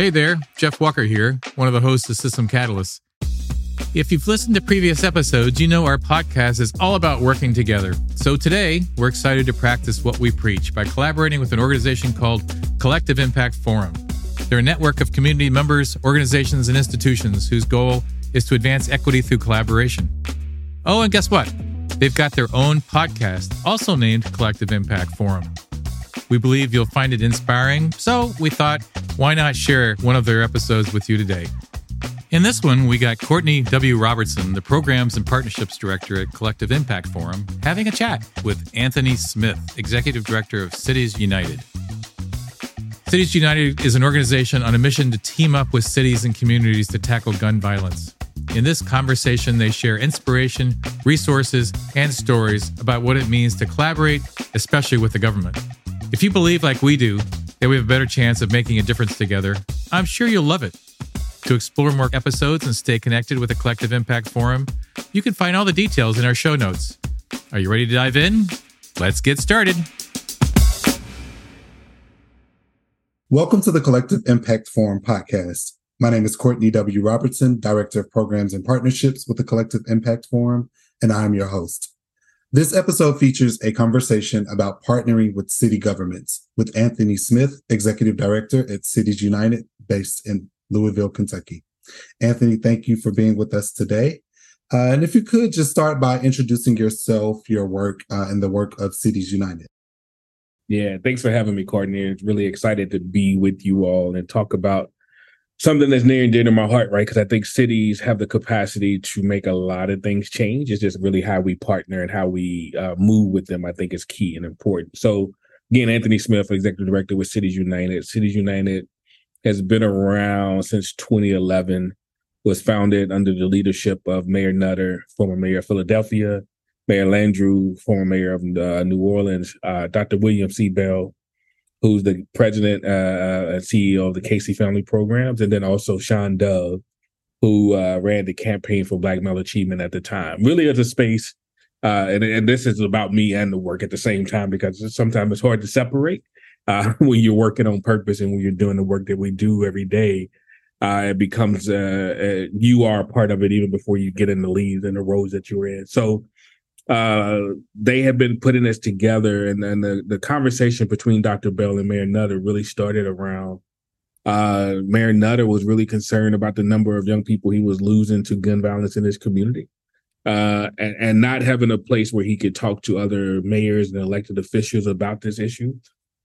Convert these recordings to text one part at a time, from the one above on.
Hey there, Jeff Walker here, one of the hosts of System Catalyst. If you've listened to previous episodes, you know our podcast is all about working together. So today, we're excited to practice what we preach by collaborating with an organization called Collective Impact Forum. They're a network of community members, organizations, and institutions whose goal is to advance equity through collaboration. Oh, and guess what? They've got their own podcast, also named Collective Impact Forum. We believe you'll find it inspiring, so we thought, why not share one of their episodes with you today? In this one, we got Courtney W. Robertson, the Programs and Partnerships Director at Collective Impact Forum, having a chat with Anthony Smith, Executive Director of Cities United. Cities United is an organization on a mission to team up with cities and communities to tackle gun violence. In this conversation, they share inspiration, resources, and stories about what it means to collaborate, especially with the government. If you believe, like we do, that we have a better chance of making a difference together, I'm sure you'll love it. To explore more episodes and stay connected with the Collective Impact Forum, you can find all the details in our show notes. Are you ready to dive in? Let's get started. Welcome to the Collective Impact Forum podcast. My name is Courtney W. Robertson, Director of Programs and Partnerships with the Collective Impact Forum, and I am your host. This episode features a conversation about partnering with city governments with Anthony Smith, Executive Director at Cities United, based in Louisville, Kentucky. Anthony, thank you for being with us today. Uh, and if you could just start by introducing yourself, your work, uh, and the work of Cities United. Yeah, thanks for having me, Courtney. Really excited to be with you all and talk about something that's near and dear to my heart, right? Because I think cities have the capacity to make a lot of things change. It's just really how we partner and how we uh, move with them. I think is key and important. So again, Anthony Smith, executive director with Cities United. Cities United has been around since 2011. Was founded under the leadership of Mayor Nutter, former mayor of Philadelphia, Mayor Landrieu, former mayor of uh, New Orleans, uh, Dr. William C. Bell, who's the president uh, uh and CEO of the Casey Family Programs, and then also Shawn Dove, who uh, ran the campaign for Black Male Achievement at the time. Really, as a space, uh, and, and this is about me and the work at the same time because sometimes it's hard to separate uh, when you're working on purpose and when you're doing the work that we do every day. Uh, it becomes you are a part of it even before you get in the leads and the roles that you're in. So uh, they have been putting this together, and then the, the conversation between Dr. Bell and Mayor Nutter really started around. Uh, Mayor Nutter was really concerned about the number of young people he was losing to gun violence in his community, uh, and, and not having a place where he could talk to other mayors and elected officials about this issue.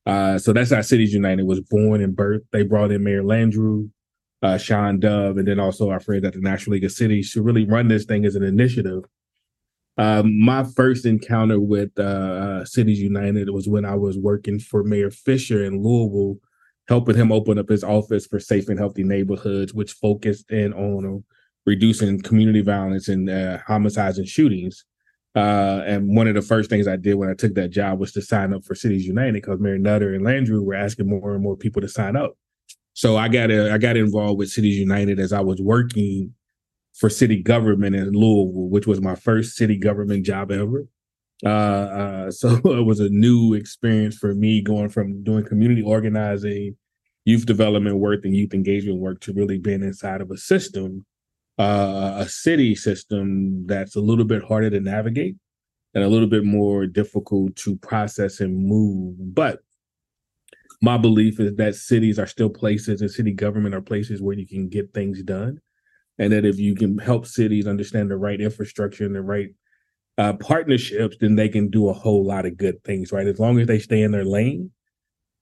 Uh, so that's how Cities United was born and birthed. They brought in Mayor Landrieu, uh, Shawn Dove, and then also our friends at the National League of Cities to really run this thing as an initiative um, my first encounter with uh, uh, Cities United was when I was working for Mayor Fischer in Louisville, helping him open up his office for safe and healthy neighborhoods, which focused in on uh, reducing community violence and uh, homicides and shootings. Uh, and one of the first things I did when I took that job was to sign up for Cities United because Mayor Nutter and Landrieu were asking more and more people to sign up. So I got a, I got involved with Cities United as I was working for city government in Louisville, which was my first city government job ever. Uh, uh, so it was a new experience for me going from doing community organizing, youth development work, and youth engagement work to really being inside of a system, uh, a city system that's a little bit harder to navigate and a little bit more difficult to process and move. But my belief is that cities are still places and city government are places where you can get things done and that if you can help cities understand the right infrastructure and the right uh, partnerships, then they can do a whole lot of good things, right? As long as they stay in their lane,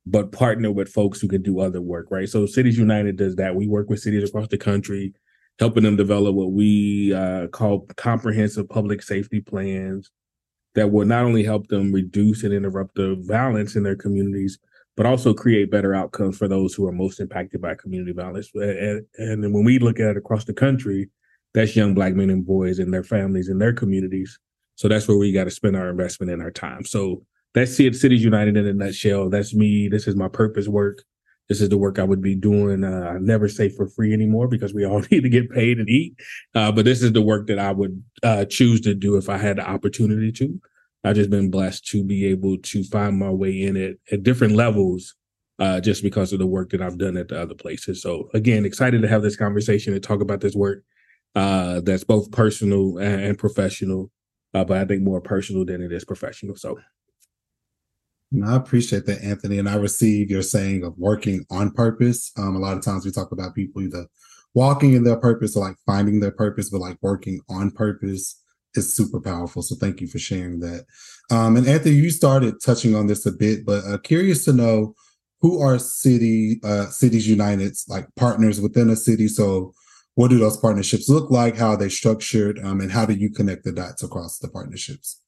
but partner with folks who can do other work, right? So Cities United does that. We work with cities across the country, helping them develop what we uh, call comprehensive public safety plans that will not only help them reduce and interrupt the violence in their communities, but also create better outcomes for those who are most impacted by community violence. And, and when we look at it across the country, that's young black men and boys and their families and their communities. So that's where we got to spend our investment and our time. So that's it, Cities United in a nutshell. That's me. This is my purpose work. This is the work I would be doing. Uh, I never say for free anymore because we all need to get paid and eat. Uh, but this is the work that I would uh, choose to do if I had the opportunity to. I've just been blessed to be able to find my way in it at different levels uh, just because of the work that I've done at the other places. So again, excited to have this conversation and talk about this work uh, that's both personal and, professional, uh, but I think more personal than it is professional. So. I appreciate that, Anthony. And I receive your saying of working on purpose. Um, a lot of times we talk about people either walking in their purpose or like finding their purpose, but like working on purpose is super powerful. So thank you for sharing that. Um, and Anthony, you started touching on this a bit, but uh, curious to know who are city uh, cities united's like partners within a city. So what do those partnerships look like? How are they structured? Um, and how do you connect the dots across the partnerships?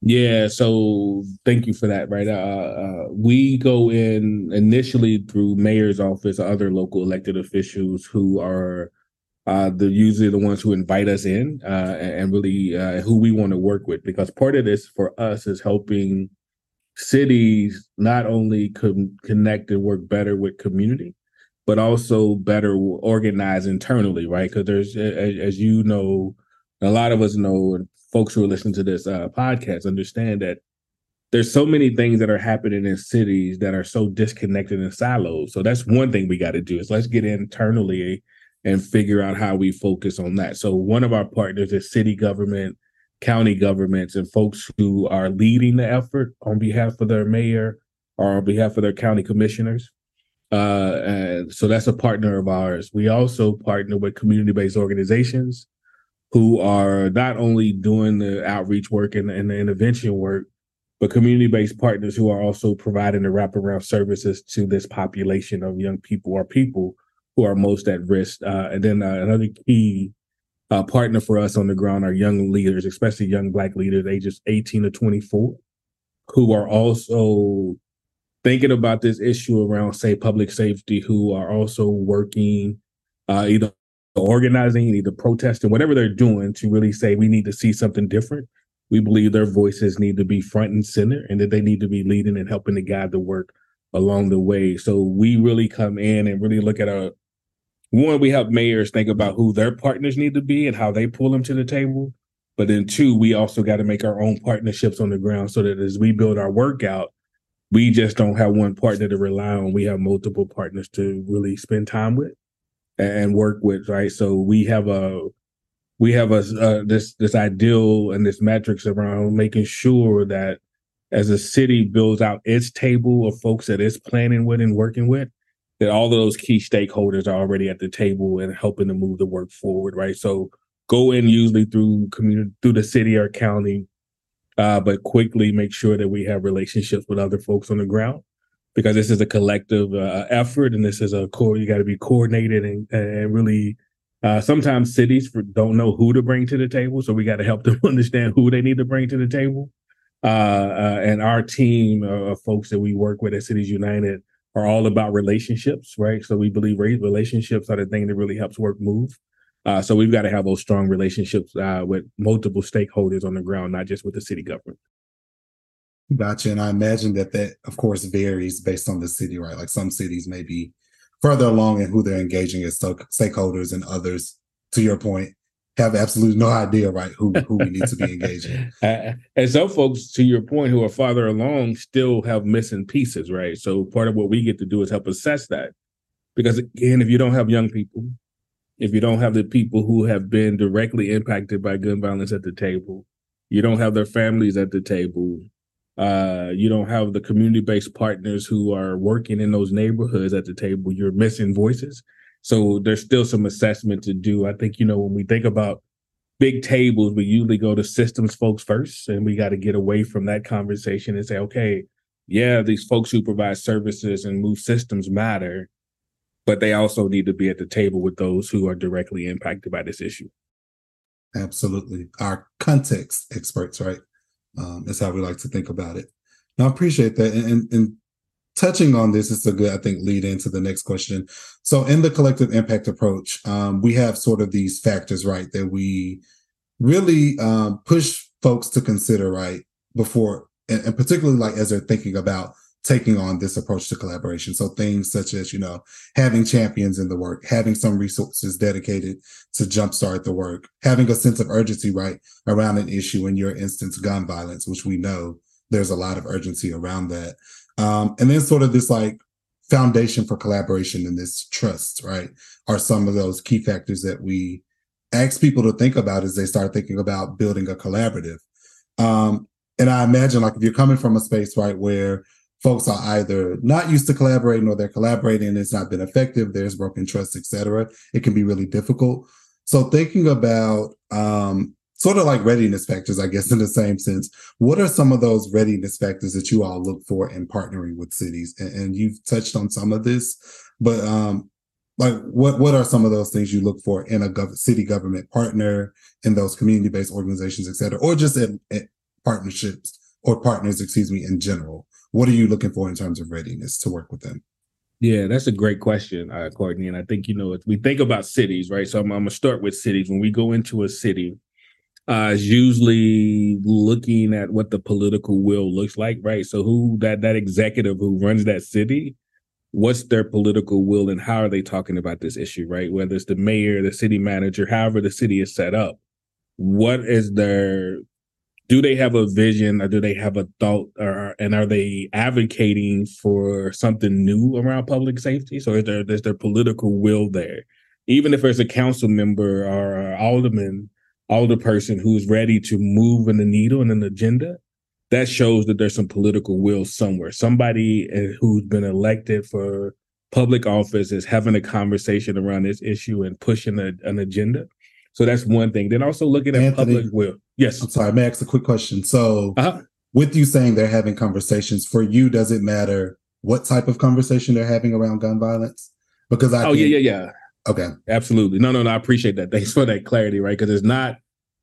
Yeah, so thank you for that. Right, uh, uh, we go in initially through mayor's office, other local elected officials who are uh, the usually the ones who invite us in uh, and really uh, who we want to work with. Because part of this for us is helping cities not only con- connect and work better with community, but also better organize internally, right? Because there's, as, as, you know, a lot of us know, and folks who are listening to this uh, podcast understand that there's so many things that are happening in cities that are so disconnected and siloed. So that's one thing we got to do is let's get internally and figure out how we focus on that. So one of our partners is city government, county governments, and folks who are leading the effort on behalf of their mayor or on behalf of their county commissioners. Uh, and so that's a partner of ours. We also partner with community-based organizations who are not only doing the outreach work and, and the intervention work, but community-based partners who are also providing the wraparound services to this population of young people or people who are most at risk. Uh, and then uh, another key uh, partner for us on the ground are young leaders, especially young Black leaders, ages 18 to 24, who are also thinking about this issue around, say, public safety, who are also working uh, either organizing, either protesting, whatever they're doing to really say we need to see something different. We believe their voices need to be front and center and that they need to be leading and helping to guide the work along the way. So we really come in and really look at a one, we help mayors think about who their partners need to be and how they pull them to the table. But then two, we also got to make our own partnerships on the ground so that as we build our workout, we just don't have one partner to rely on. We have multiple partners to really spend time with and work with, right? So we have a we have a uh, this this ideal and this metrics around making sure that as a city builds out its table of folks that it's planning with and working with, that all of those key stakeholders are already at the table and helping to move the work forward, right? So go in usually through community through the city or county uh, but quickly make sure that we have relationships with other folks on the ground because this is a collective uh, effort and this is a core you got to be coordinated and, and really uh, sometimes cities don't know who to bring to the table so we got to help them understand who they need to bring to the table uh, uh, and our team of folks that we work with at cities united are all about relationships right so we believe relationships are the thing that really helps work move uh, so we've got to have those strong relationships uh, with multiple stakeholders on the ground, not just with the city government. Gotcha. And I imagine that that, of course, varies based on the city, right? Like some cities may be further along in who they're engaging as stakeholders, and others, to your point, have absolutely no idea, right, who who we need to be engaging. and some folks, to your point, who are farther along, still have missing pieces, right? So part of what we get to do is help assess that, because again, if you don't have young people, if you don't have the people who have been directly impacted by gun violence at the table, you don't have their families at the table, uh, you don't have the community based partners who are working in those neighborhoods at the table, you're missing voices. So there's still some assessment to do. I think, you know, when we think about big tables, we usually go to systems folks first, and we got to get away from that conversation and say, okay, yeah, these folks who provide services and move systems matter but they also need to be at the table with those who are directly impacted by this issue. Absolutely. Our context experts, right? Um, is how we like to think about it. Now, I appreciate that. And, and, and touching on this is a good, I think, lead into the next question. So, in the collective impact approach, um, we have sort of these factors, right, that we really um, push folks to consider, right, before, and, and particularly like as they're thinking about taking on this approach to collaboration. So things such as, you know, having champions in the work, having some resources dedicated to jumpstart the work, having a sense of urgency, right, around an issue, in your instance, gun violence, which we know there's a lot of urgency around that. Um, and then sort of this like foundation for collaboration and this trust, right, are some of those key factors that we ask people to think about as they start thinking about building a collaborative. Um, and I imagine like if you're coming from a space, right, where folks are either not used to collaborating or they're collaborating and it's not been effective, there's broken trust, etc. It can be really difficult. So thinking about um, sort of like readiness factors, I guess, in the same sense. What are some of those readiness factors that you all look for in partnering with cities? And, and you've touched on some of this, but um, like what what are some of those things you look for in a gov- city government partner, in those community based organizations, et cetera, or just partnerships or partners, excuse me, in general? What are you looking for in terms of readiness to work with them? Yeah, that's a great question, uh, Courtney. And I think, you know, if we think about cities, right? So I'm, I'm going to start with cities. When we go into a city, uh, is usually looking at what the political will looks like, right? So who that that executive who runs that city, what's their political will and how are they talking about this issue, right? Whether it's the mayor, the city manager, however the city is set up, what is their do they have a vision or do they have a thought or and are they advocating for something new around public safety? So is there is their political will there? Even if there's a council member or alderman, alder person who's ready to move in the needle and an agenda, that shows that there's some political will somewhere. Somebody uh, who's been elected for public office is having a conversation around this issue and pushing a, an agenda. So that's one thing. Then also looking at Anthony, public will. Yes. I'm sorry, may I ask a quick question? So uh-huh. with you saying they're having conversations, for you, does it matter what type of conversation they're having around gun violence? Because I Oh think, yeah, yeah, yeah. Okay. Absolutely. No, no, no. I appreciate that. Thanks for that clarity, right? Because it's not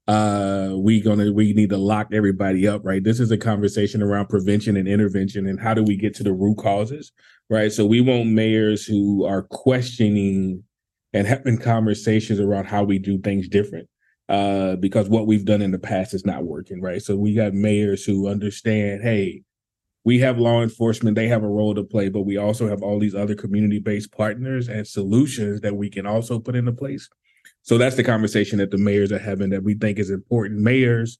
uh we gonna we need to lock everybody up right this is a conversation around prevention and intervention and how do we get to the root causes right so we want mayors who are questioning and having conversations around how we do things different uh, because what we've done in the past is not working, right? So we got mayors who understand, hey, we have law enforcement, they have a role to play, but we also have all these other community based partners and solutions that we can also put into place. So that's the conversation that the mayors are having that we think is important. Mayors,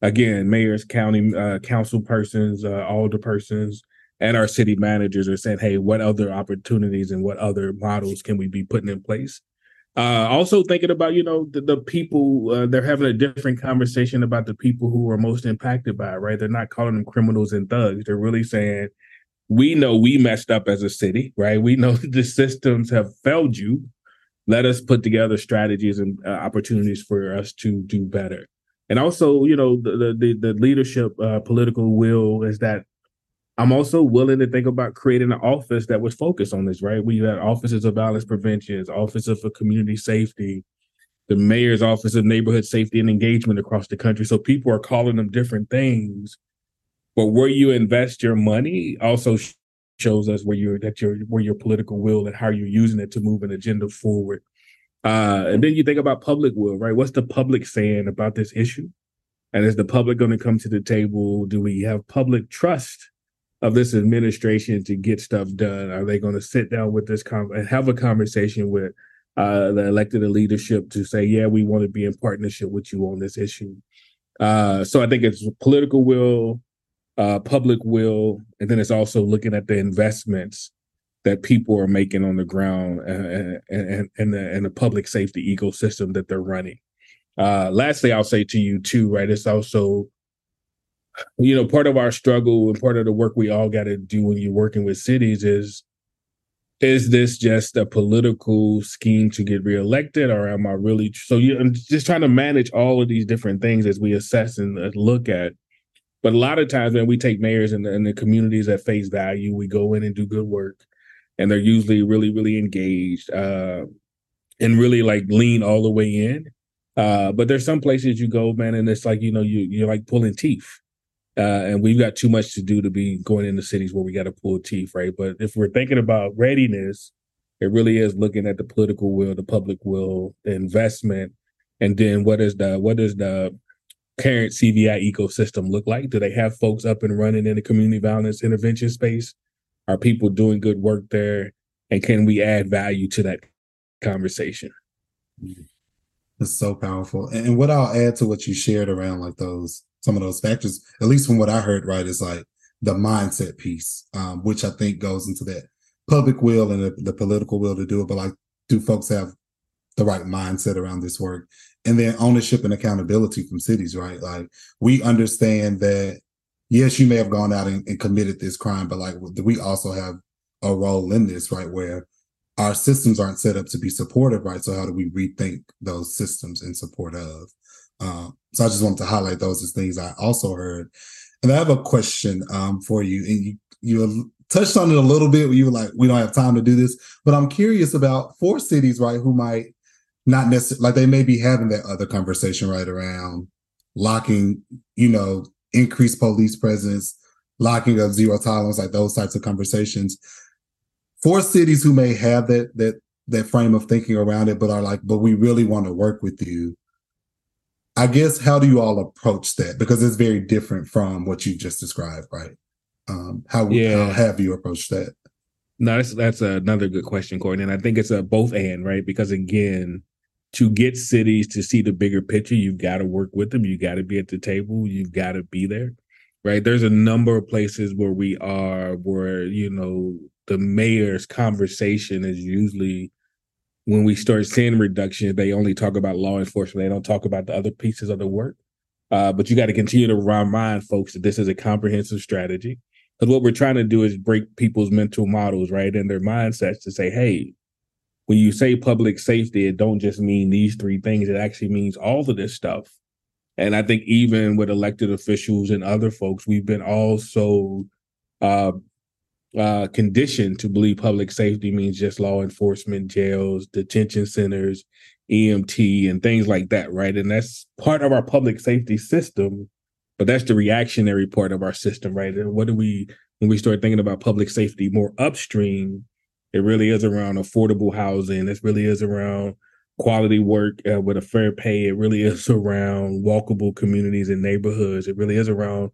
again, mayors, county uh, council persons, uh, alder persons, and our city managers are saying, hey, what other opportunities and what other models can we be putting in place? Uh, also thinking about, you know, the, the people, uh, they're having a different conversation about the people who are most impacted by it, right? They're not calling them criminals and thugs. They're really saying, we know we messed up as a city, right? We know the systems have failed you. Let us put together strategies and uh, opportunities for us to do better. And also, you know, the the, the leadership uh, political will is that I'm also willing to think about creating an office that was focused on this, right? We had offices of violence prevention, offices for community safety, the mayor's office of neighborhood safety and engagement across the country. So people are calling them different things. But where you invest your money also shows us where you're that your where your political will and how you're using it to move an agenda forward. Uh, and then you think about public will, right? What's the public saying about this issue? And is the public going to come to the table? Do we have public trust of this administration to get stuff done? Are they going to sit down with this con- and have a conversation with uh, the elected leadership to say, yeah, we want to be in partnership with you on this issue? Uh, so I think it's political will, uh, public will, and then it's also looking at the investments that people are making on the ground and, and, and, the, and the public safety ecosystem that they're running. Uh, lastly, I'll say to you too, right? It's also you know, part of our struggle and part of the work we all got to do when you're working with cities is is this just a political scheme to get reelected or am I really so you I'm just trying to manage all of these different things as we assess and look at. But a lot of times when we take mayors and, the, the communities at face value. We go in and do good work and they're usually really really engaged uh, and really like lean all the way in. Uh, but there's some places you go man and it's like you know you you're like pulling teeth uh, and we've got too much to do to be going into cities where we got to pull teeth, right? But if we're thinking about readiness, it really is looking at the political will, the public will, the investment, and then what is the what does the current CVI ecosystem look like? Do they have folks up and running in the community violence intervention space? Are people doing good work there? And can we add value to that conversation? It's so powerful. And what I'll add to what you shared around like those some of those factors, at least from what I heard, right, is like the mindset piece, um, which I think goes into that public will and the, the political will to do it, but like, do folks have the right mindset around this work? And then ownership and accountability from cities, right? Like, we understand that yes, you may have gone out and, and committed this crime, but like, we also have a role in this, right? Where our systems aren't set up to be supportive, right? So how do we rethink those systems in support of? Uh, so I just wanted to highlight those as things I also heard. And I have a question um, for you, and you you touched on it a little bit. You were like, we don't have time to do this, but I'm curious about for cities, right, who might not necessarily like they may be having that other conversation right around locking, you know, increased police presence, locking up zero tolerance, like those types of conversations for cities who may have that that that frame of thinking around it, but are like, but we really want to work with you. I guess how do you all approach that? Because it's very different from what you just described, right? Um, how, yeah. how have you approached that? No, that's that's another good question, Courtney. And I think it's a both and right because again, to get cities to see the bigger picture, you've got to work with them. You got to be at the table. You've got to be there, right? There's a number of places where we are where you know the mayor's conversation is usually when we start seeing reductions, they only talk about law enforcement. They don't talk about the other pieces of the work. Uh, but you got to continue to remind folks that this is a comprehensive strategy. Because what we're trying to do is break people's mental models, right, and their mindsets to say, hey, when you say public safety, it don't just mean these three things. It actually means all of this stuff. And I think even with elected officials and other folks, we've been also uh, uh, conditioned to believe public safety means just law enforcement, jails, detention centers, EMT, and things like that, right? And that's part of our public safety system, but that's the reactionary part of our system, right? And what do we, when we start thinking about public safety more upstream, it really is around affordable housing. It really is around quality work uh, with a fair pay. It really is around walkable communities and neighborhoods. It really is around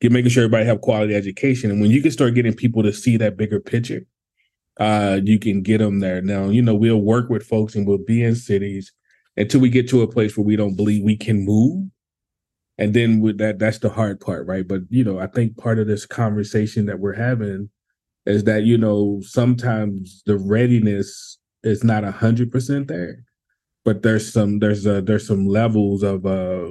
get making sure everybody have quality education. And when you can start getting people to see that bigger picture, uh, you can get them there. Now, you know, we'll work with folks and we'll be in cities until we get to a place where we don't believe we can move. And then with that, that's the hard part, right? But you know, I think part of this conversation that we're having is that you know sometimes the readiness is not a hundred percent there, but there's some there's a there's some levels of uh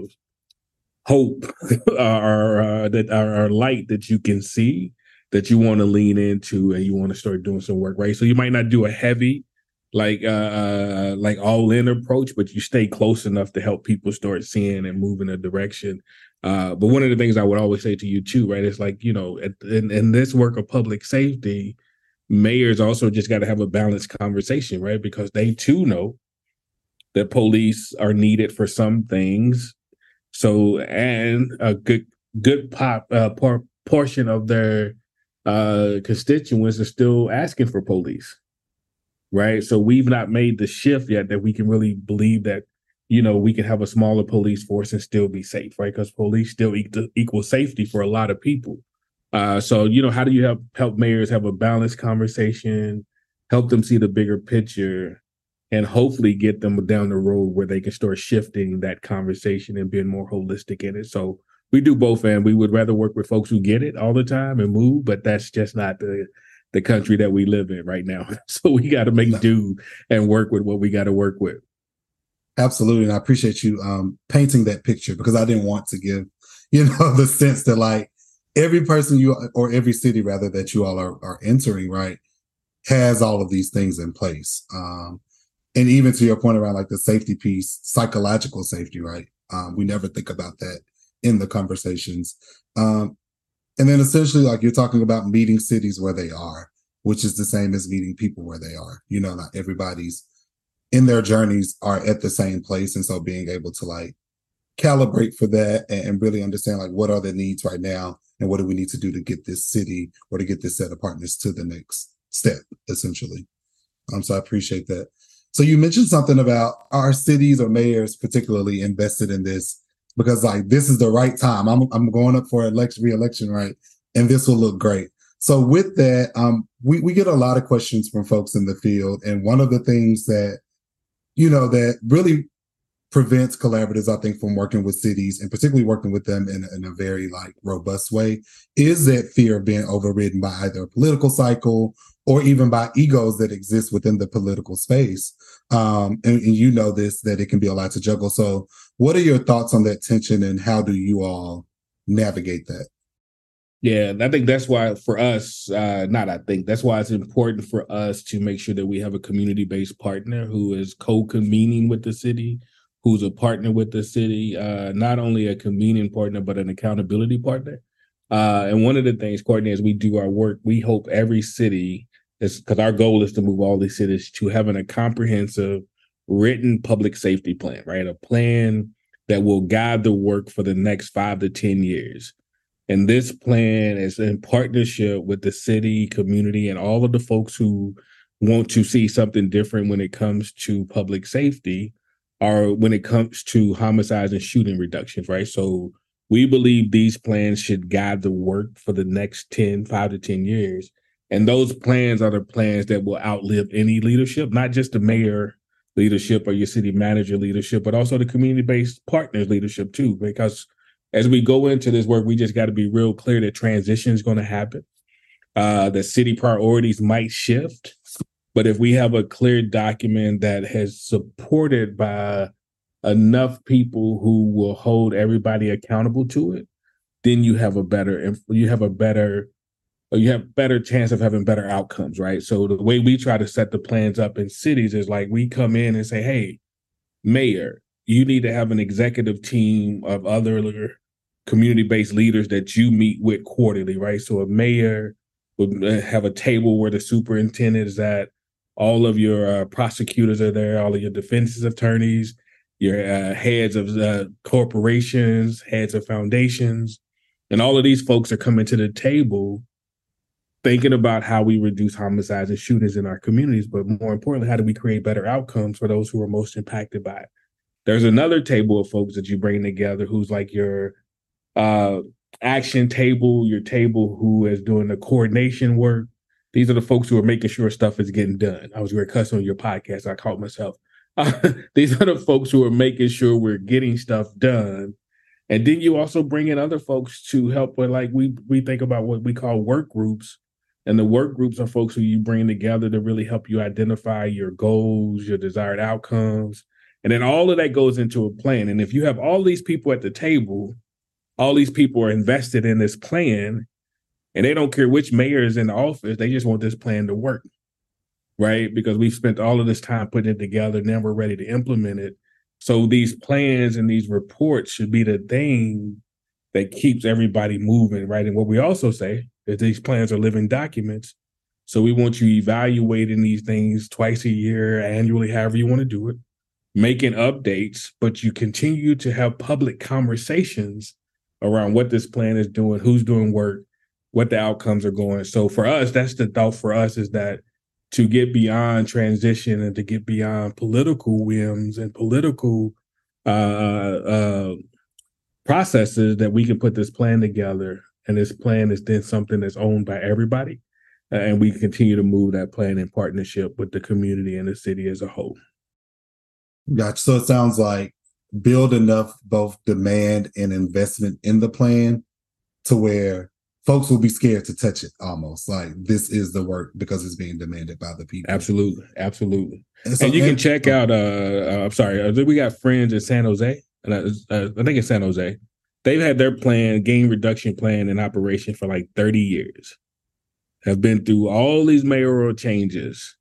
hope or uh, that are, light that you can see that you want to lean into and you want to start doing some work right? So you might not do a heavy like uh, uh like all in approach but you stay close enough to help people start seeing and move in a direction. Uh but one of the things i would always say to you too right it's like you know in, in this work of public safety mayors also just got to have a balanced conversation right? Because they too know that police are needed for some things so, and a good good pop uh, por- portion of their uh, constituents are still asking for police, right? So we've not made the shift yet that we can really believe that you know we can have a smaller police force and still be safe, right? Because police still equal, safety for a lot of people. Uh, so you know, how do you help help mayors have a balanced conversation, help them see the bigger picture, and hopefully get them down the road where they can start shifting that conversation and being more holistic in it. So we do both, and we would rather work with folks who get it all the time and move, but that's just not the the country that we live in right now. So we got to make do and work with what we got to work with. Absolutely, and I appreciate you um, painting that picture because I didn't want to give you know the sense that like every person you or every city rather that you all are, are entering right has all of these things in place. Um, and even to your point around like the safety piece, psychological safety, right? Um, we never think about that in the conversations. Um, and then essentially, like you're talking about meeting cities where they are, which is the same as meeting people where they are. You know, not everybody's in their journeys are at the same place. And so being able to like calibrate for that and, really understand like what are the needs right now and what do we need to do to get this city or to get this set of partners to the next step, essentially. Um, so I appreciate that. So you mentioned something about our cities or mayors particularly invested in this because like this is the right time. I'm I'm going up for election re-election, right? And this will look great. So with that, um, we, we get a lot of questions from folks in the field. And one of the things that, you know, that really prevents collaboratives, I think, from working with cities and particularly working with them in, in a very like robust way is that fear of being overridden by either a political cycle or even by egos that exist within the political space. Um, and, and you know this that it can be a lot to juggle. So, what are your thoughts on that tension, and how do you all navigate that? Yeah, I think that's why for us, uh, not I think that's why it's important for us to make sure that we have a community based partner who is co convening with the city, who's a partner with the city, uh, not only a convening partner, but an accountability partner. Uh, and one of the things, Courtney, as we do our work, we hope every city is because our goal is to move all these cities to having a comprehensive written public safety plan, right? A plan that will guide the work for the next five to 10 years and this plan is in partnership with the city, community, and all of the folks who want to see something different when it comes to public safety or when it comes to homicides and shooting reductions, right? So we believe these plans should guide the work for the next 10, five to 10 years. And those plans are the plans that will outlive any leadership, not just the mayor leadership or your city manager leadership, but also the community based partners leadership too, because as we go into this work, we just got to be real clear that transition is going to happen. Uh, the city priorities might shift, but if we have a clear document that has supported by enough people who will hold everybody accountable to it, then you have a better you have a better you have better chance of having better outcomes, right? So the way we try to set the plans up in cities is like we come in and say, "Hey, mayor, you need to have an executive team of other community-based leaders that you meet with quarterly, right? So a mayor would uh, have a table where the superintendent is at, all of your uh, prosecutors are there, all of your defense attorneys, your uh, heads of uh, corporations, heads of foundations, and all of these folks are coming to the table thinking about how we reduce homicides and shootings in our communities, but more importantly, how do we create better outcomes for those who are most impacted by it? There's another table of folks that you bring together who's like your uh, action table, your table who is doing the coordination work. These are the folks who are making sure stuff is getting done. I was very cussing on your podcast. I caught myself. Uh, these are the folks who are making sure we're getting stuff done. And then you also bring in other folks to help with like we we think about what we call work groups. And the work groups are folks who you bring together to really help you identify your goals, your desired outcomes, and then all of that goes into a plan. And if you have all these people at the table, all these people are invested in this plan and they don't care which mayor is in the office. They just want this plan to work. Right. Because we've spent all of this time putting it together. Now we're ready to implement it. So these plans and these reports should be the thing that keeps everybody moving. Right. And what we also say is these plans are living documents. So we want you evaluating these things twice a year, annually, however you want to do it making updates, but you continue to have public conversations around what this plan is doing, who's doing work, what the outcomes are going. So for us, that's the thought for us is that to get beyond transition and to get beyond political whims and political uh, uh, processes, that we can put this plan together, and this plan is then something that's owned by everybody, uh, and we continue to move that plan in partnership with the community and the city as a whole. Gotcha. So it sounds like build enough both demand and investment in the plan to where folks will be scared to touch it almost like this is the work because it's being demanded by the people. Absolutely. Absolutely. And, so, and you and, can check out, uh, uh, I'm sorry, uh, we got friends in San Jose. And I, uh, I think it's San Jose. They've had their plan, gain reduction plan in operation for like 30 years. Have been through all these mayoral changes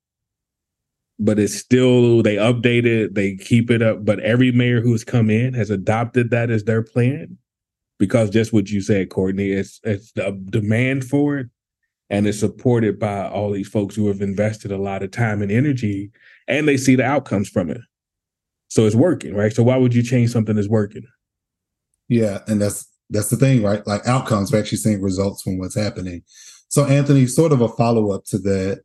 but it's still they update it, they keep it up. But every mayor who's come in has adopted that as their plan because just what you said, Courtney, it's it's the demand for it and it's supported by all these folks who have invested a lot of time and energy and they see the outcomes from it. So it's working, right? So why would you change something that's working? Yeah, and that's that's the thing, right? Like outcomes, we're actually seeing results from what's happening. So Anthony, sort of a follow-up to that,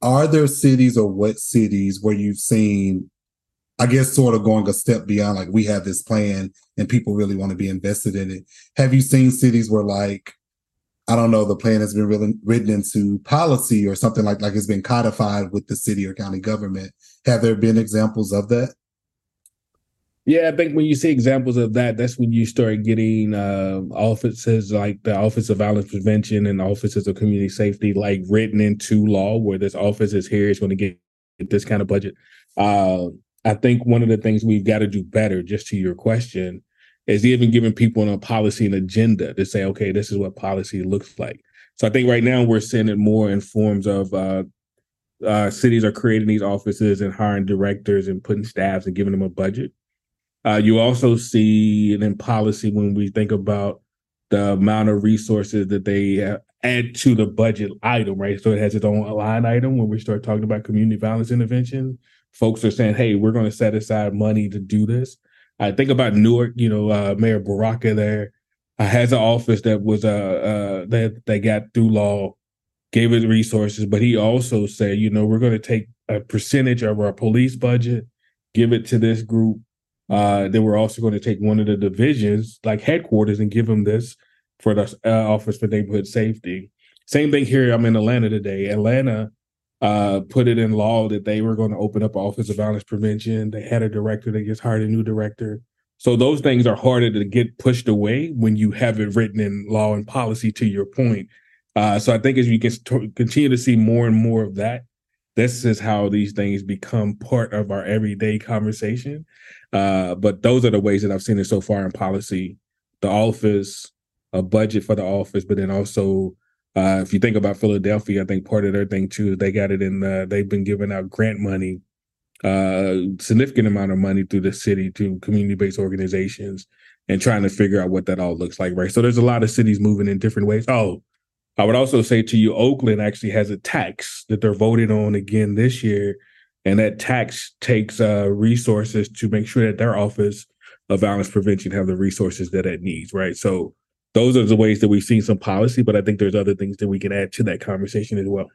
are there cities or what cities where you've seen I guess sort of going a step beyond like we have this plan and people really want to be invested in it. Have you seen cities where like I don't know the plan has been really written into policy or something like like it's been codified with the city or county government? Have there been examples of that? Yeah, I think when you see examples of that, that's when you start getting uh, offices like the Office of Violence Prevention and the offices of Community Safety, like written into law, where this office is here is going to get this kind of budget. Uh, I think one of the things we've got to do better, just to your question, is even giving people a policy and agenda to say, okay, this is what policy looks like. So I think right now we're seeing it more in forms of uh, uh, cities are creating these offices and hiring directors and putting staffs and giving them a budget. Uh, you also see it in policy when we think about the amount of resources that they uh, add to the budget item, right? So it has its own line item when we start talking about community violence intervention. Folks are saying, hey, we're going to set aside money to do this. I think about Newark, you know, uh, Mayor Baraka there uh, has an office that was uh, uh that they got through law, gave it resources, but he also said, you know, we're going to take a percentage of our police budget, give it to this group, uh, they were also going to take one of the divisions, like headquarters, and give them this for the uh, Office for Neighborhood Safety. Same thing here. I'm in Atlanta today. Atlanta uh, put it in law that they were going to open up Office of Violence Prevention. They had a director. They just hired a new director. So those things are harder to get pushed away when you have it written in law and policy. To your point, uh, so I think as you can st- continue to see more and more of that, this is how these things become part of our everyday conversation. Uh, but those are the ways that I've seen it so far in policy. The office, a budget for the office, but then also uh, if you think about Philadelphia, I think part of their thing too is they got it in. The, they've been giving out grant money, uh, significant amount of money through the city to community-based organizations, and trying to figure out what that all looks like. Right. So there's a lot of cities moving in different ways. Oh, I would also say to you, Oakland actually has a tax that they're voting on again this year and that tax takes uh, resources to make sure that their office of violence prevention have the resources that it needs, right? So those are the ways that we've seen some policy, but I think there's other things that we can add to that conversation as well.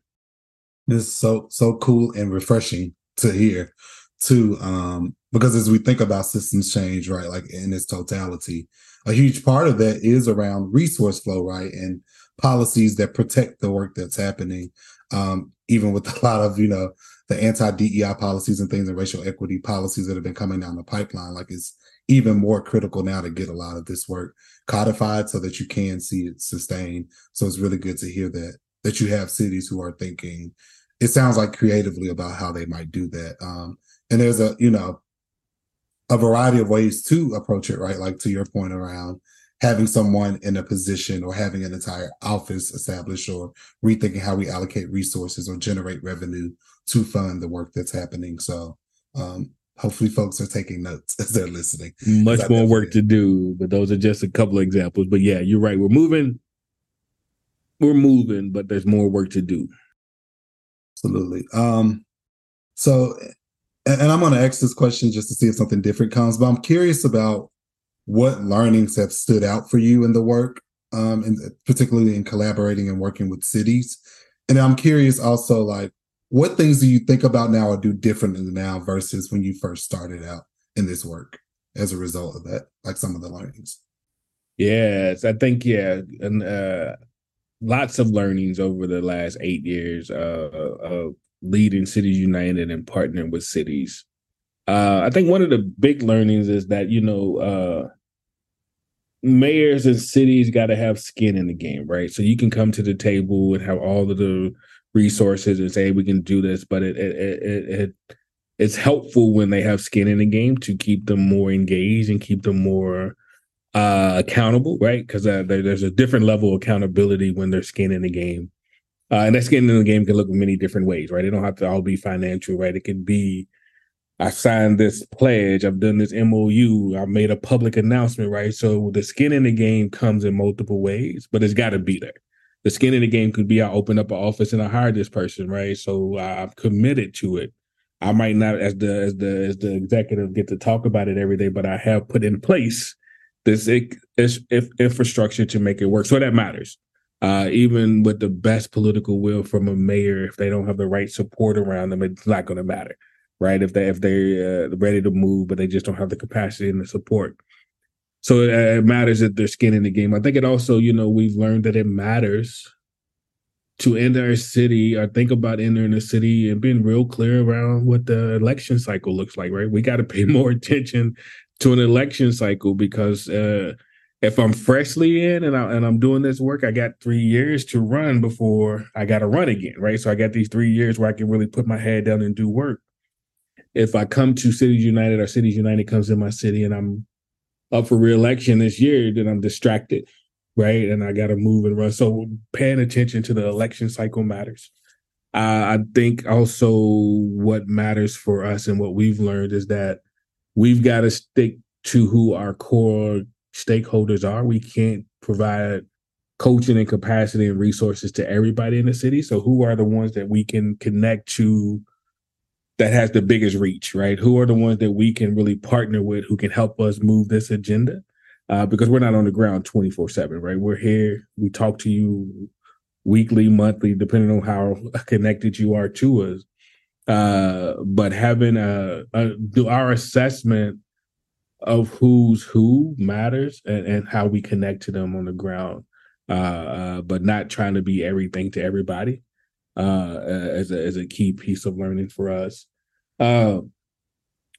This is so so cool and refreshing to hear too. Um, because as we think about systems change, right, like in its totality, a huge part of that is around resource flow, right? And policies that protect the work that's happening. Um, even with a lot of, you know, the anti-DEI policies and things and racial equity policies that have been coming down the pipeline, like it's even more critical now to get a lot of this work codified so that you can see it sustained. So it's really good to hear that that you have cities who are thinking it sounds like creatively about how they might do that. Um, and there's a, you know, a variety of ways to approach it, right? Like to your point around having someone in a position or having an entire office established or rethinking how we allocate resources or generate revenue to fund the work that's happening. So um, hopefully folks are taking notes as they're listening. Much more work to do, but those are just a couple of examples. But yeah, you're right. We're moving. We're moving, but there's more work to do. Absolutely. Um, so and, and I'm going to ask this question just to see if something different comes, but I'm curious about what learnings have stood out for you in the work, um, and particularly in collaborating and working with cities. And I'm curious also, like, what things do you think about now or do differently now versus when you first started out in this work as a result of that, like some of the learnings? Yes, I think yeah, and uh, lots of learnings over the last eight years uh, of leading Cities United and partnering with cities. Uh, I think one of the big learnings is that you know uh, mayors and cities got to have skin in the game, right? So you can come to the table and have all of the resources and say we can do this, but it it it, it it's helpful when they have skin in the game to keep them more engaged and keep them more uh, accountable, right? Because uh, there, there's a different level of accountability when there's skin in the game, uh, and that skin in the game can look many different ways, right? It don't have to all be financial, right? It can be I signed this pledge, I've done this MOU, I made a public announcement, right? So the skin in the game comes in multiple ways, but it's got to be there the skin in the game could be I open up an office and I hire this person, right? So I'm committed to it. I might not, as the as the as the executive, get to talk about it every day, but I have put in place this infrastructure to make it work. So that matters. Uh, even with the best political will from a mayor, if they don't have the right support around them, it's not going to matter, right? If they if they're uh, ready to move, but they just don't have the capacity and the support. So it, it matters that there's skin in the game. I think it also, you know, we've learned that it matters to enter a city or think about entering a city and being real clear around what the election cycle looks like, right? We got to pay more attention to an election cycle because uh, if I'm freshly in and, I, and I'm doing this work, I got three years to run before I got to run again, right? So I got these three years where I can really put my head down and do work. If I come to Cities United or Cities United comes in my city and I'm up for reelection this year, then I'm distracted, right? And I got to move and run. So paying attention to the election cycle matters. Uh, I think also what matters for us and what we've learned is that we've got to stick to who our core stakeholders are. We can't provide coaching and capacity and resources to everybody in the city. So who are the ones that we can connect to that has the biggest reach, right? Who are the ones that we can really partner with who can help us move this agenda? Uh, because we're not on the ground 24 7, right? We're here, we talk to you weekly, monthly, depending on how connected you are to us. Uh, but having a, a do our assessment of who's who matters and, and how we connect to them on the ground, uh, uh, but not trying to be everything to everybody uh, as a as a key piece of learning for us. Uh,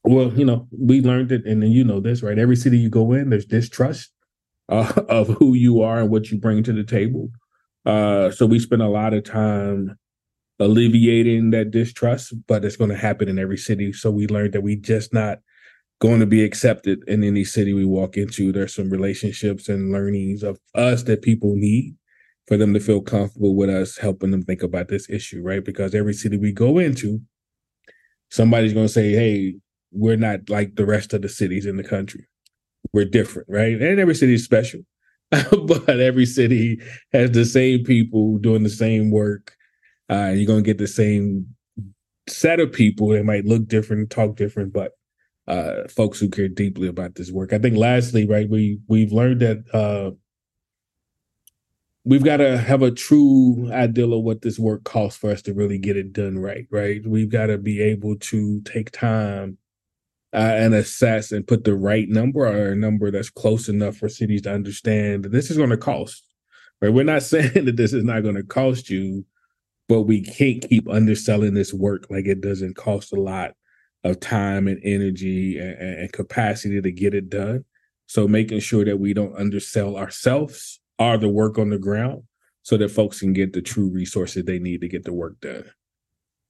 well, you know, we learned it, and then you know this, right? Every city you go in, there's distrust uh, of who you are and what you bring to the table. Uh, so we spend a lot of time alleviating that distrust, but it's going to happen in every city. So we learned that we just not going to be accepted in any city we walk into. There's some relationships and learnings of us that people need for them to feel comfortable with us helping them think about this issue, right? Because every city we go into, somebody's going to say, hey, we're not like the rest of the cities in the country. We're different, right? And every city is special, but every city has the same people doing the same work. Uh, you're going to get the same set of people. They might look different, talk different, but uh, folks who care deeply about this work. I think lastly, right, we we've learned that uh, we've got to have a true ideal of what this work costs for us to really get it done right. Right, we've got to be able to take time uh, and assess and put the right number or a number that's close enough for cities to understand that this is going to cost. Right, we're not saying that this is not going to cost you, but we can't keep underselling this work like it doesn't cost a lot of time and energy and, and capacity to get it done. So making sure that we don't undersell ourselves or the work on the ground so that folks can get the true resources they need to get the work done.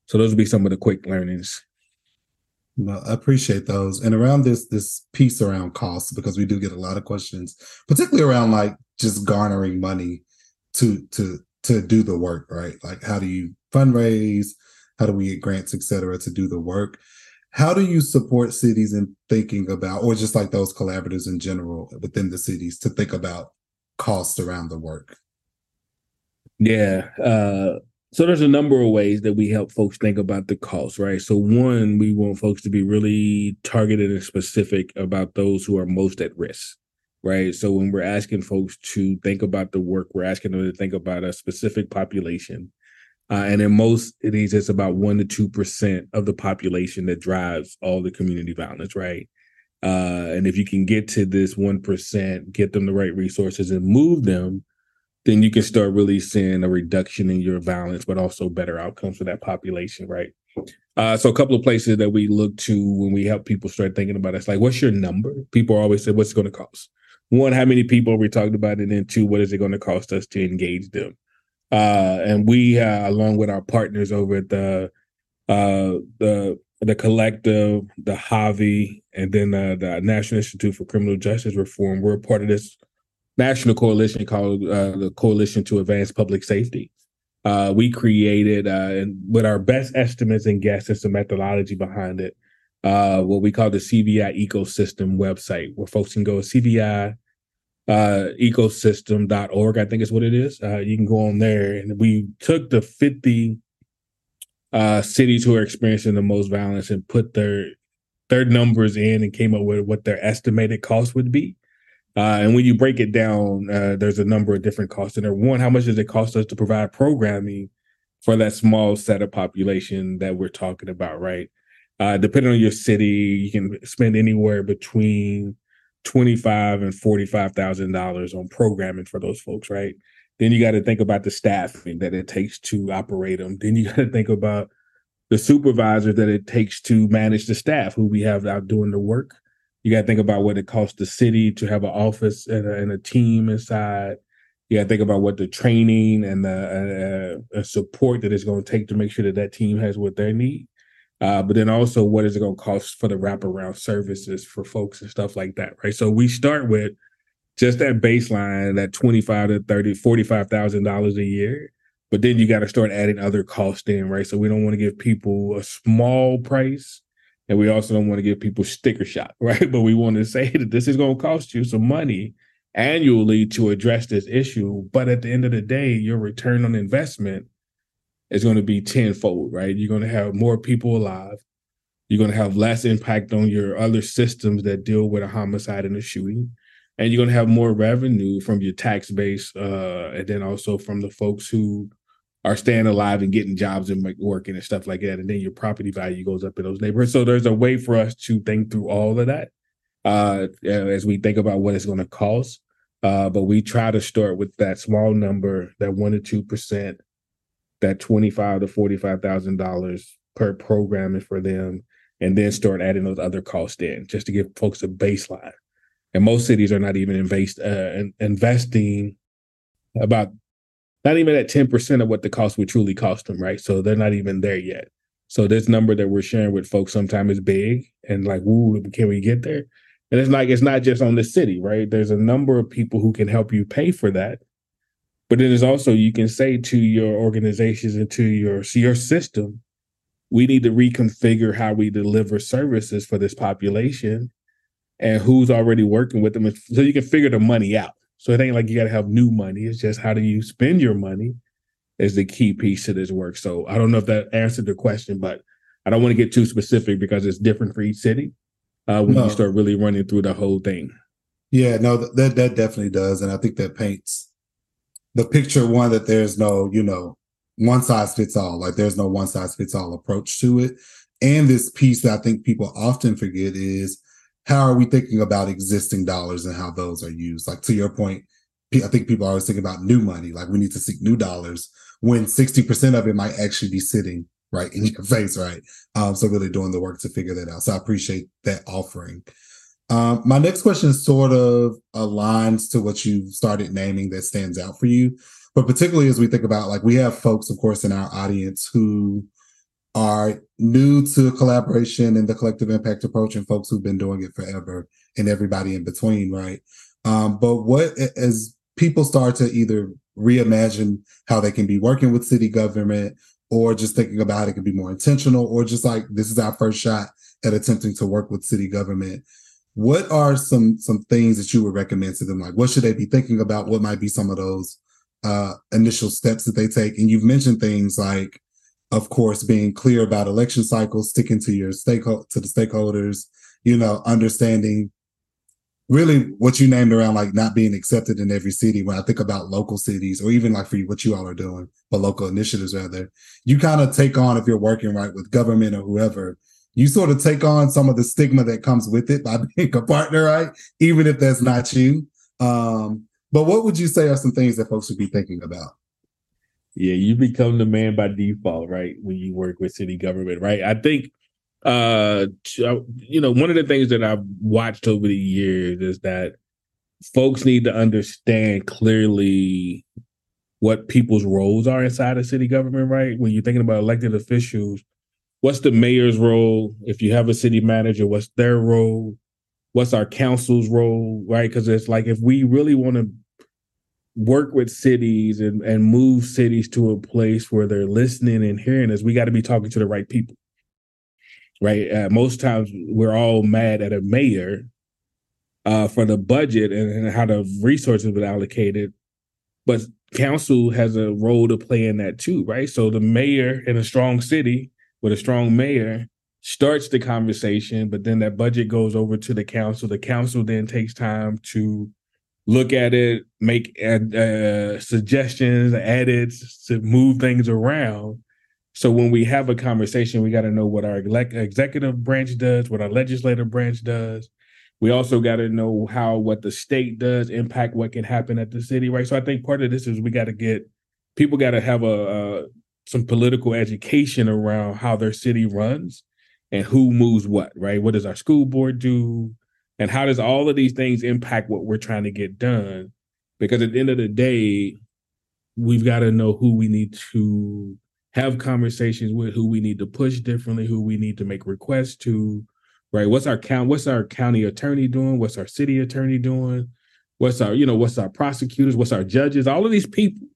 So those would be some of the quick learnings. No, I appreciate those. And around this this piece around costs, because we do get a lot of questions, particularly around like just garnering money to to to do the work, right? Like how do you fundraise? How do we get grants, et cetera, to do the work? how do you support cities in thinking about or just like those collaborators in general within the cities to think about cost around the work. Yeah uh, so there's a number of ways that we help folks think about the cost right? So one we want folks to be really targeted and specific about those who are most at risk right? So when we're asking folks to think about the work we're asking them to think about a specific population. Uh, and in most of these, it's about one to two percent of the population that drives all the community violence, right? Uh, and if you can get to this one percent, get them the right resources, and move them, then you can start really seeing a reduction in your violence, but also better outcomes for that population, right? Uh, so a couple of places that we look to when we help people start thinking about it, it's like, what's your number? People always say, what's it going to cost? One, how many people we talking about? And then two, what is it going to cost us to engage them? Uh, and we, uh, along with our partners over at the uh, the the collective, the HAVI, and then uh, the National Institute for Criminal Justice Reform, we're part of this national coalition called uh, the Coalition to Advance Public Safety. Uh, we created, uh, and with our best estimates and guesses, some methodology behind it, uh, what we call the CVI ecosystem website, where folks can go CVI uh, ecosystem.org, I think is what it is. You can go on there. And we took the 50 uh, cities who are experiencing the most violence and put their their numbers in and came up with what their estimated cost would be. Uh, and when you break it down, uh, there's a number of different costs in there. One, how much does it cost us to provide programming for that small set of population that we're talking about, right? Uh, depending on your city, you can spend anywhere between twenty-five and forty-five thousand dollars on programming for those folks, right? Then you got to think about the staffing that it takes to operate them. Then you got to think about the supervisors that it takes to manage the staff who we have out doing the work. You got to think about what it costs the city to have an office and a, and a team inside. You got to think about what the training and the uh, uh, support that it's going to take to make sure that that team has what they need. Uh, but then also, what is it going to cost for the wraparound services for folks and stuff like that, right? So we start with just that baseline, that twenty-five to thirty, forty-five thousand dollars a year. But then you got to start adding other costs in, right? So we don't want to give people a small price, and we also don't want to give people sticker shock, right? But we want to say that this is going to cost you some money annually to address this issue. But at the end of the day, your return on investment is going to be tenfold, right? You're going to have more people alive. You're going to have less impact on your other systems that deal with a homicide and a shooting and you're going to have more revenue from your tax base uh, and then also from the folks who are staying alive and getting jobs and working and stuff like that. And then your property value goes up in those neighborhoods. So there's a way for us to think through all of that uh, as we think about what it's going to cost. Uh, but we try to start with that small number that one to two percent that twenty-five to forty-five thousand dollars per program for them and then start adding those other costs in just to give folks a baseline. And most cities are not even invest, uh, investing about not even at 10% of what the cost would truly cost them, right? So they're not even there yet. So this number that we're sharing with folks sometimes is big and like, ooh, can we get there? And it's like it's not just on the city, right? There's a number of people who can help you pay for that. But then there's also you can say to your organizations and to your your system, we need to reconfigure how we deliver services for this population and who's already working with them. So you can figure the money out. So it ain't like you got to have new money. It's just how do you spend your money is the key piece to this work. So I don't know if that answered the question, but I don't want to get too specific because it's different for each city uh, when no. you start really running through the whole thing. Yeah, no, that that definitely does, and I think that paints the picture one that there's no, you know, one size fits all. Like there's no one size fits all approach to it. And this piece that I think people often forget is how are we thinking about existing dollars and how those are used? Like to your point, I think people are always thinking about new money. Like we need to seek new dollars when 60% of it might actually be sitting right in your face, right? Um, so really doing the work to figure that out. So I appreciate that offering. Um, my next question sort of aligns to what you started naming that stands out for you, but particularly as we think about like we have folks, of course, in our audience who are new to collaboration and the collective impact approach and folks who've been doing it forever and everybody in between, right? Um, but what as people start to either reimagine how they can be working with city government or just thinking about it can be more intentional or just like this is our first shot at attempting to work with city government what are some some things that you would recommend to them? Like what should they be thinking about? What might be some of those uh initial steps that they take? And you've mentioned things like of course, being clear about election cycles, sticking to your stakeholder to the stakeholders, you know, understanding really what you named around like not being accepted in every city. When I think about local cities, or even like for you, what you all are doing, but local initiatives rather, you kind of take on if you're working right with government or whoever, you sort of take on some of the stigma that comes with it by being a partner, right? Even if that's not you. Um, but what would you say are some things that folks should be thinking about? Yeah, you become the man by default, right? When you work with city government, right? I think uh you know, one of the things that I've watched over the years is that folks need to understand clearly what people's roles are inside of city government, right? When you're thinking about elected officials, what's the mayor's role? If you have a city manager, what's their role? What's our council's role, right? Because it's like if we really want to work with cities and, and move cities to a place where they're listening and hearing us, we got to be talking to the right people. Right. Uh, most times we're all mad at a mayor uh, for the budget and, and how the resources been allocated. But council has a role to play in that too, right? So the mayor in a strong city with a strong mayor starts the conversation, but then that budget goes over to the council. The council then takes time to look at it, make uh, suggestions, edits to move things around. So when we have a conversation, we got to know what our executive branch does, what our legislative branch does. We also got to know how what the state does impact what can happen at the city, right? So I think part of this is we got to get people got to have a, a some political education around how their city runs and who moves what, right? What does our school board do? And how does all of these things impact what we're trying to get done? Because at the end of the day, we've got to know who we need to have conversations with, who we need to push differently, who we need to make requests to, right? What's our count? What's our county attorney doing? What's our city attorney doing? What's our, you know, what's our prosecutors? What's our judges? All of these people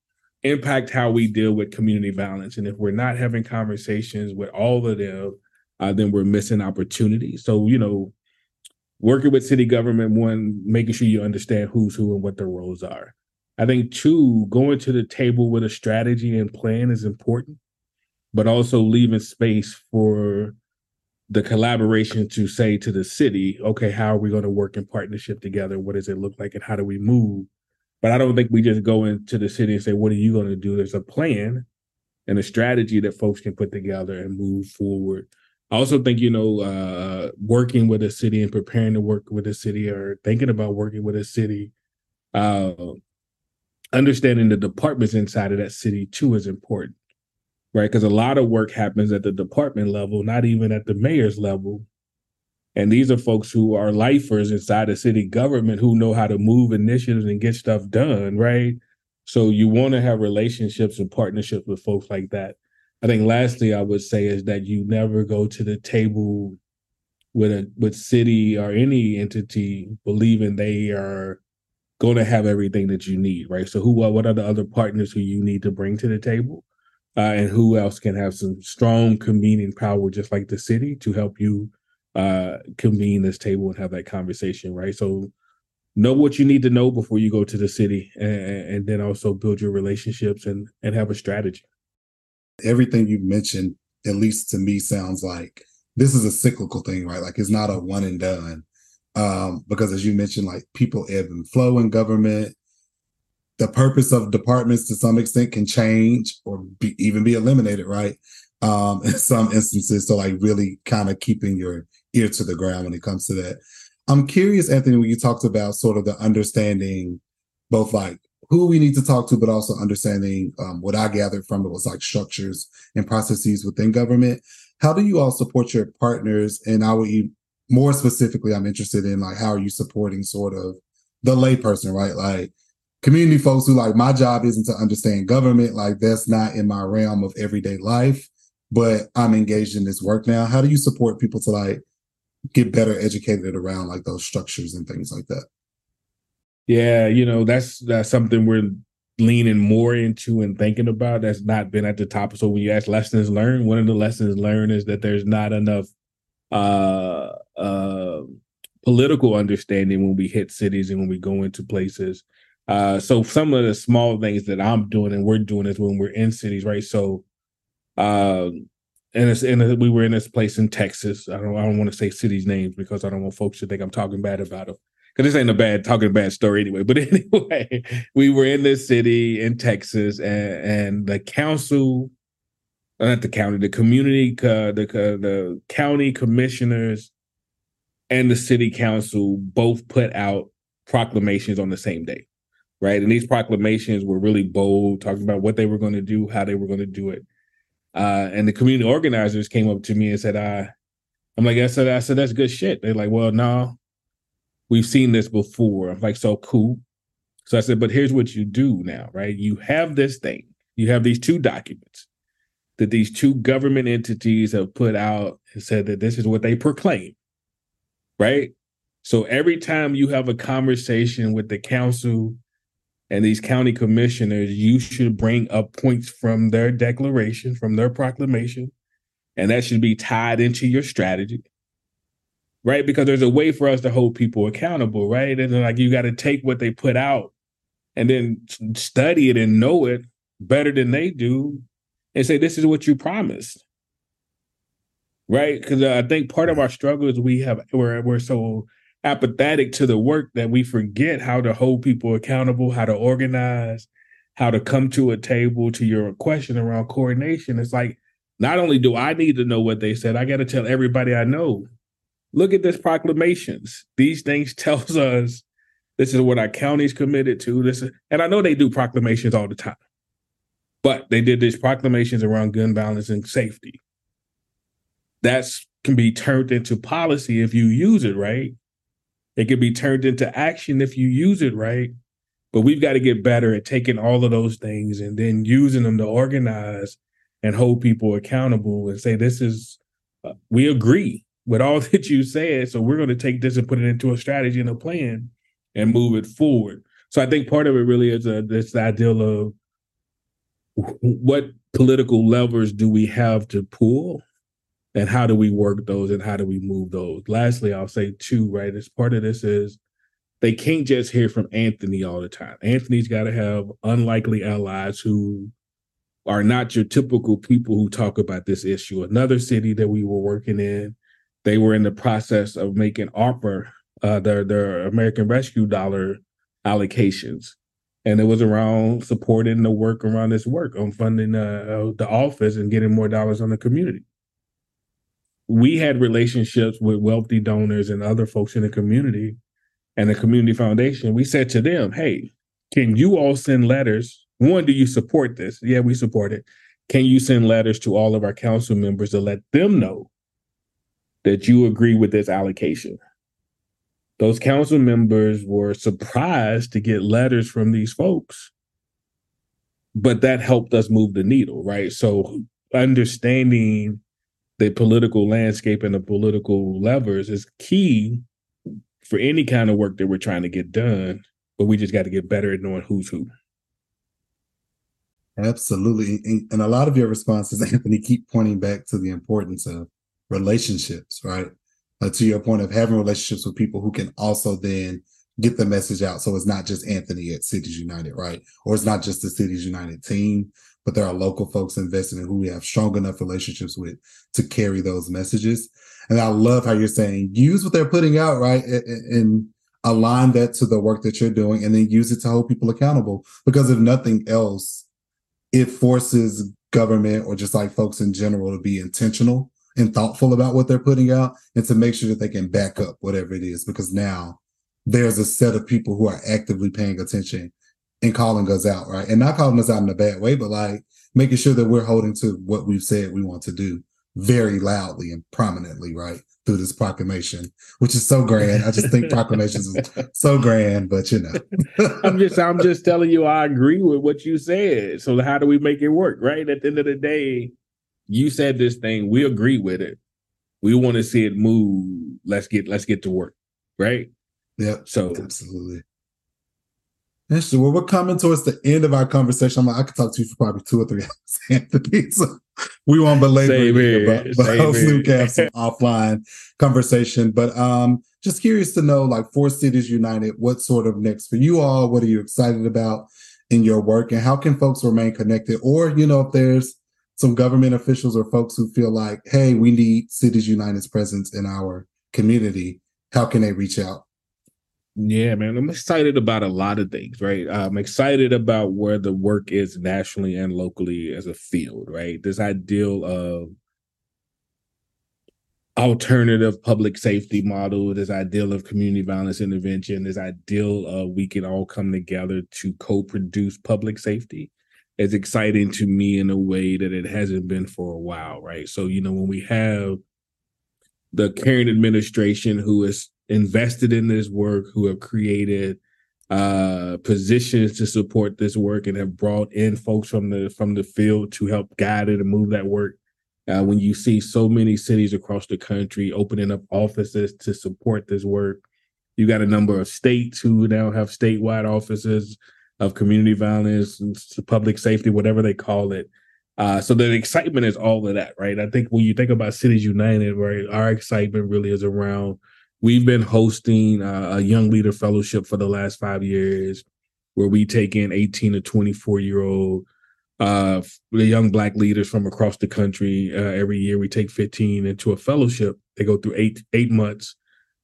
impact how we deal with community violence. And if we're not having conversations with all of them, uh, then we're missing opportunities. So, you know, working with city government, one, making sure you understand who's who and what their roles are. I think two, going to the table with a strategy and plan is important, but also leaving space for the collaboration to say to the city, okay, how are we going to work in partnership together? What does it look like and how do we move? But I don't think we just go into the city and say, what are you going to do? There's a plan and a strategy that folks can put together and move forward. I also think, you know, uh, working with a city and preparing to work with a city or thinking about working with a city, uh, understanding the departments inside of that city too is important, right? Because a lot of work happens at the department level, not even at the mayor's level. And these are folks who are lifers inside the city government who know how to move initiatives and get stuff done, right? So you want to have relationships and partnerships with folks like that. I think lastly, I would say is that you never go to the table with a with city or any entity believing they are going to have everything that you need, right? So who what are the other partners who you need to bring to the table? Uh, and who else can have some strong convening power just like the city to help you uh, convene this table and have that conversation, right? So know what you need to know before you go to the city and, and then also build your relationships and and have a strategy. Everything you mentioned, at least to me, sounds like this is a cyclical thing, right? Like it's not a one and done um, because as you mentioned, like people ebb and flow in government. The purpose of departments to some extent can change or be, even be eliminated, right? Um, in some instances, so like really kind of keeping your ear to the ground when it comes to that. I'm curious, Anthony, when you talked about sort of the understanding, both like who we need to talk to, but also understanding um, what I gathered from it was like structures and processes within government. How do you all support your partners? And I would more specifically, I'm interested in like how are you supporting sort of the layperson, right? Like community folks who like my job isn't to understand government, like that's not in my realm of everyday life, but I'm engaged in this work now. How do you support people to like get better educated around like those structures and things like that? Yeah, you know, that's that's something we're leaning more into and thinking about that's not been at the top. So when you ask lessons learned, one of the lessons learned is that there's not enough uh, uh, political understanding when we hit cities and when we go into places. Uh, so some of the small things that I'm doing and we're doing is when we're in cities, right? So, uh, and it's and we were in this place in Texas. I don't I don't want to say cities names because I don't want folks to think I'm talking bad about them. Because this ain't a bad talking a bad story anyway. But anyway, we were in this city in Texas, and, and the council not the county, the community, uh, the uh, the county commissioners and the city council both put out proclamations on the same day, right? And these proclamations were really bold, talking about what they were going to do, how they were going to do it. Uh, and the community organizers came up to me and said, "I," I'm like, I said, I said that's good shit. They're like, well, no, we've seen this before. I'm like, so cool. So I said, but here's what you do now, right? You have this thing. You have these two documents that these two government entities have put out and said that this is what they proclaim, right? So every time you have a conversation with the council and these county commissioners, you should bring up points from their declaration, from their proclamation, and that should be tied into your strategy, right? Because there's a way for us to hold people accountable, right? And like you got to take what they put out and then study it and know it better than they do and say, this is what you promised. Right? Because uh, I think part of our struggle is we have we're we're so apathetic to the work that we forget how to hold people accountable, how to organize, how to come to a table to your question around coordination. It's like not only do I need to know what they said, I got to tell everybody I know. Look at this proclamations. These things tells us this is what our county's committed to. This is, and I know they do proclamations all the time. But they did these proclamations around gun violence and safety. That can be turned into policy if you use it right. It can be turned into action if you use it right. But we've got to get better at taking all of those things and then using them to organize and hold people accountable and say, this is, uh, we agree with all that you said. So we're going to take this and put it into a strategy and a plan and move it forward. So I think part of it really is a, this ideal of what political levers do we have to pull and how do we work those and how do we move those lastly i'll say too right as part of this is they can't just hear from anthony all the time anthony's got to have unlikely allies who are not your typical people who talk about this issue another city that we were working in they were in the process of making ARPA, uh, their their American Rescue Dollar allocations, and it was around supporting the work around this work on funding uh, the office and getting more dollars on the community we had relationships with wealthy donors and other folks in the community and the community foundation. We said to them, hey, can you all send letters? One, do you support this? Yeah, we support it. Can you send letters to all of our council members to let them know that you agree with this allocation? Those council members were surprised to get letters from these folks, but that helped us move the needle, right? So understanding the political landscape and the political levers is key for any kind of work that we're trying to get done. But we just got to get better at knowing who's who. Absolutely. And, and a lot of your responses, Anthony, keep pointing back to the importance of relationships, right? Uh, to your point of having relationships with people who can also then get the message out. So it's not just Anthony at Cities United, right? Or it's not just the Cities United team, but there are local folks invested in who we have strong enough relationships with to carry those messages. And I love how you're saying use what they're putting out, right? And, align that to the work that you're doing and then use it to hold people accountable. Because if nothing else, it forces government or just like folks in general to be intentional and thoughtful about what they're putting out and to make sure that they can back up whatever it is. Because now there's a set of people who are actively paying attention and calling us out, right? And not calling us out in a bad way, but like making sure that we're holding to what we've said we want to do very loudly and prominently, right? Through this proclamation, which is so grand. I just think proclamations is so grand, but you know. I'm just I'm just telling you I agree with what you said. So how do we make it work? Right? At the end of the day, you said this thing, we agree with it. We want to see it move. Let's get let's get to work. Right? Yeah. So absolutely. Interesting. Well, we're coming towards the end of our conversation. I'm Like, i could talk to you for probably two or three hours, Anthony. So we won't belabor it, but, but hopefully we can have some offline conversation. But um, just curious to know, like, For Cities United, what sort of next for you all? What are you excited about in your work, and how can folks remain connected? Or, you know, if there's some government officials or folks who feel like, hey, we need Cities United's presence in our community, how can they reach out? Yeah, man, I'm excited about a lot of things, right? I'm excited about where the work is nationally and locally as a field, right? This ideal of alternative public safety model, this ideal of community violence intervention, this ideal of we can all come together to co-produce public safety is exciting to me in a way that it hasn't been for a while, right? So, you know, when we have the current administration who is invested in this work, who have created uh, positions to support this work and have brought in folks from the from the field to help guide it and move that work. Uh, when you see so many cities across the country opening up offices to support this work, you got a number of states who now have statewide offices of community violence, and public safety, whatever they call it. Uh, so the excitement is all of that, right? I think when you think about Cities United, right, our excitement really is around We've been hosting uh, a young leader fellowship for the last five years, where we take in 18 to 24 year old uh, the young black leaders from across the country. Uh, every year, we take 15 into a fellowship. They go through eight eight months.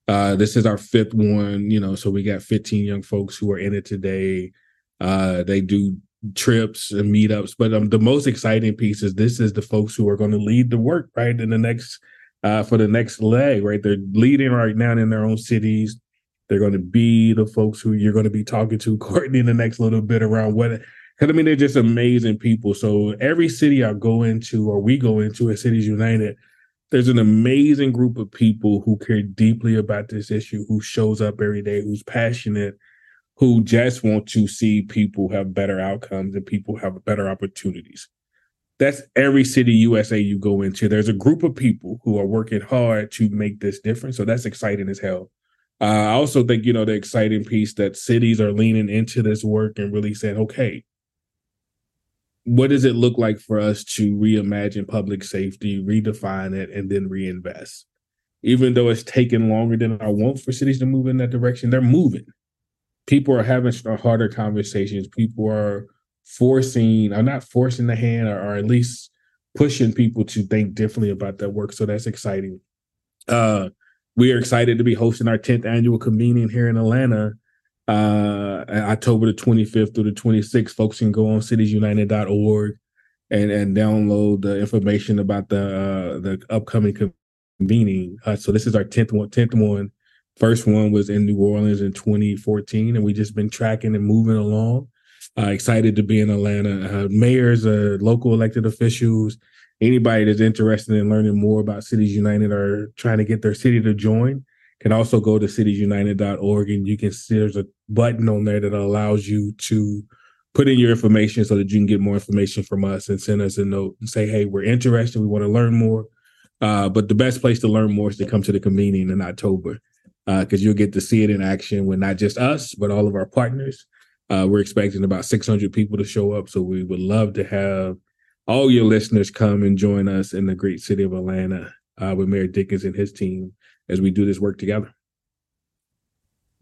Uh, this is our fifth one, you know. So we got 15 young folks who are in it today. Uh, they do trips and meetups, but um, the most exciting piece is this is the folks who are going to lead the work right in the next uh, for the next leg, right? They're leading right now in their own cities. They're going to be the folks who you're going to be talking to, Courtney, in the next little bit around what. Because I mean, they're just amazing people. So every city I go into, or we go into at Cities United, there's an amazing group of people who care deeply about this issue, who shows up every day, who's passionate, who just want to see people have better outcomes and people have better opportunities. That's every city USA you go into. There's a group of people who are working hard to make this difference. So that's exciting as hell. Uh, I also think, you know, the exciting piece that cities are leaning into this work and really saying, okay, what does it look like for us to reimagine public safety, redefine it, and then reinvest? Even though it's taken longer than I want for cities to move in that direction, they're moving. People are having harder conversations. People are forcing, are not forcing the hand, or, or at least pushing people to think differently about that work. So that's exciting. Uh, we are excited to be hosting our 10th annual convening here in Atlanta uh, October the 25th through the 26th. Folks can go on citiesunited.org and and download the information about the uh, the upcoming convening. Uh, so this is our 10th one, 10th one. First one was in New Orleans in 2014, and we just been tracking and moving along. Uh, excited to be in Atlanta. Uh, mayors, uh, local elected officials, anybody that's interested in learning more about Cities United or trying to get their city to join can also go to citiesunited.org and you can see there's a button on there that allows you to put in your information so that you can get more information from us and send us a note and say, hey, we're interested, we want to learn more. Uh, but the best place to learn more is to come to the convening in October because uh, you'll get to see it in action with not just us, but all of our partners. Uh, we're expecting about 600 people to show up. So we would love to have all your listeners come and join us in the great city of Atlanta uh, with Mayor Dickens and his team as we do this work together.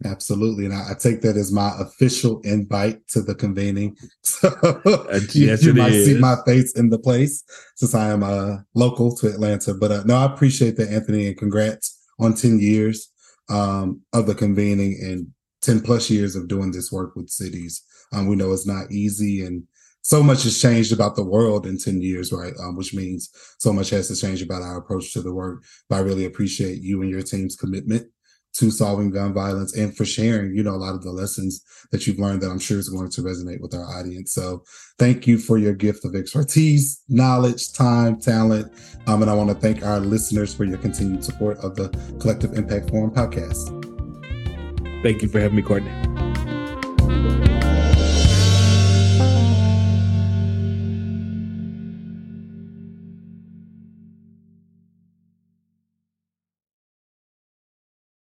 Absolutely. And I, I, take that as my official invite to the convening. So yes, you, might is. see my face in the place since I am uh, local to Atlanta. But uh, no, I appreciate that, Anthony, and congrats on 10 years um, of the convening and 10 plus years of doing this work with cities. Um, we know it's not easy and so much has changed about the world in 10 years, right? Um, which means so much has to change about our approach to the work. But I really appreciate you and your team's commitment to solving gun violence and for sharing, you know, a lot of the lessons that you've learned that I'm sure is going to resonate with our audience. So thank you for your gift of expertise, knowledge, time, talent. Um, and I want to thank our listeners for your continued support of the Collective Impact Forum podcast. Thank you for having me, Courtney.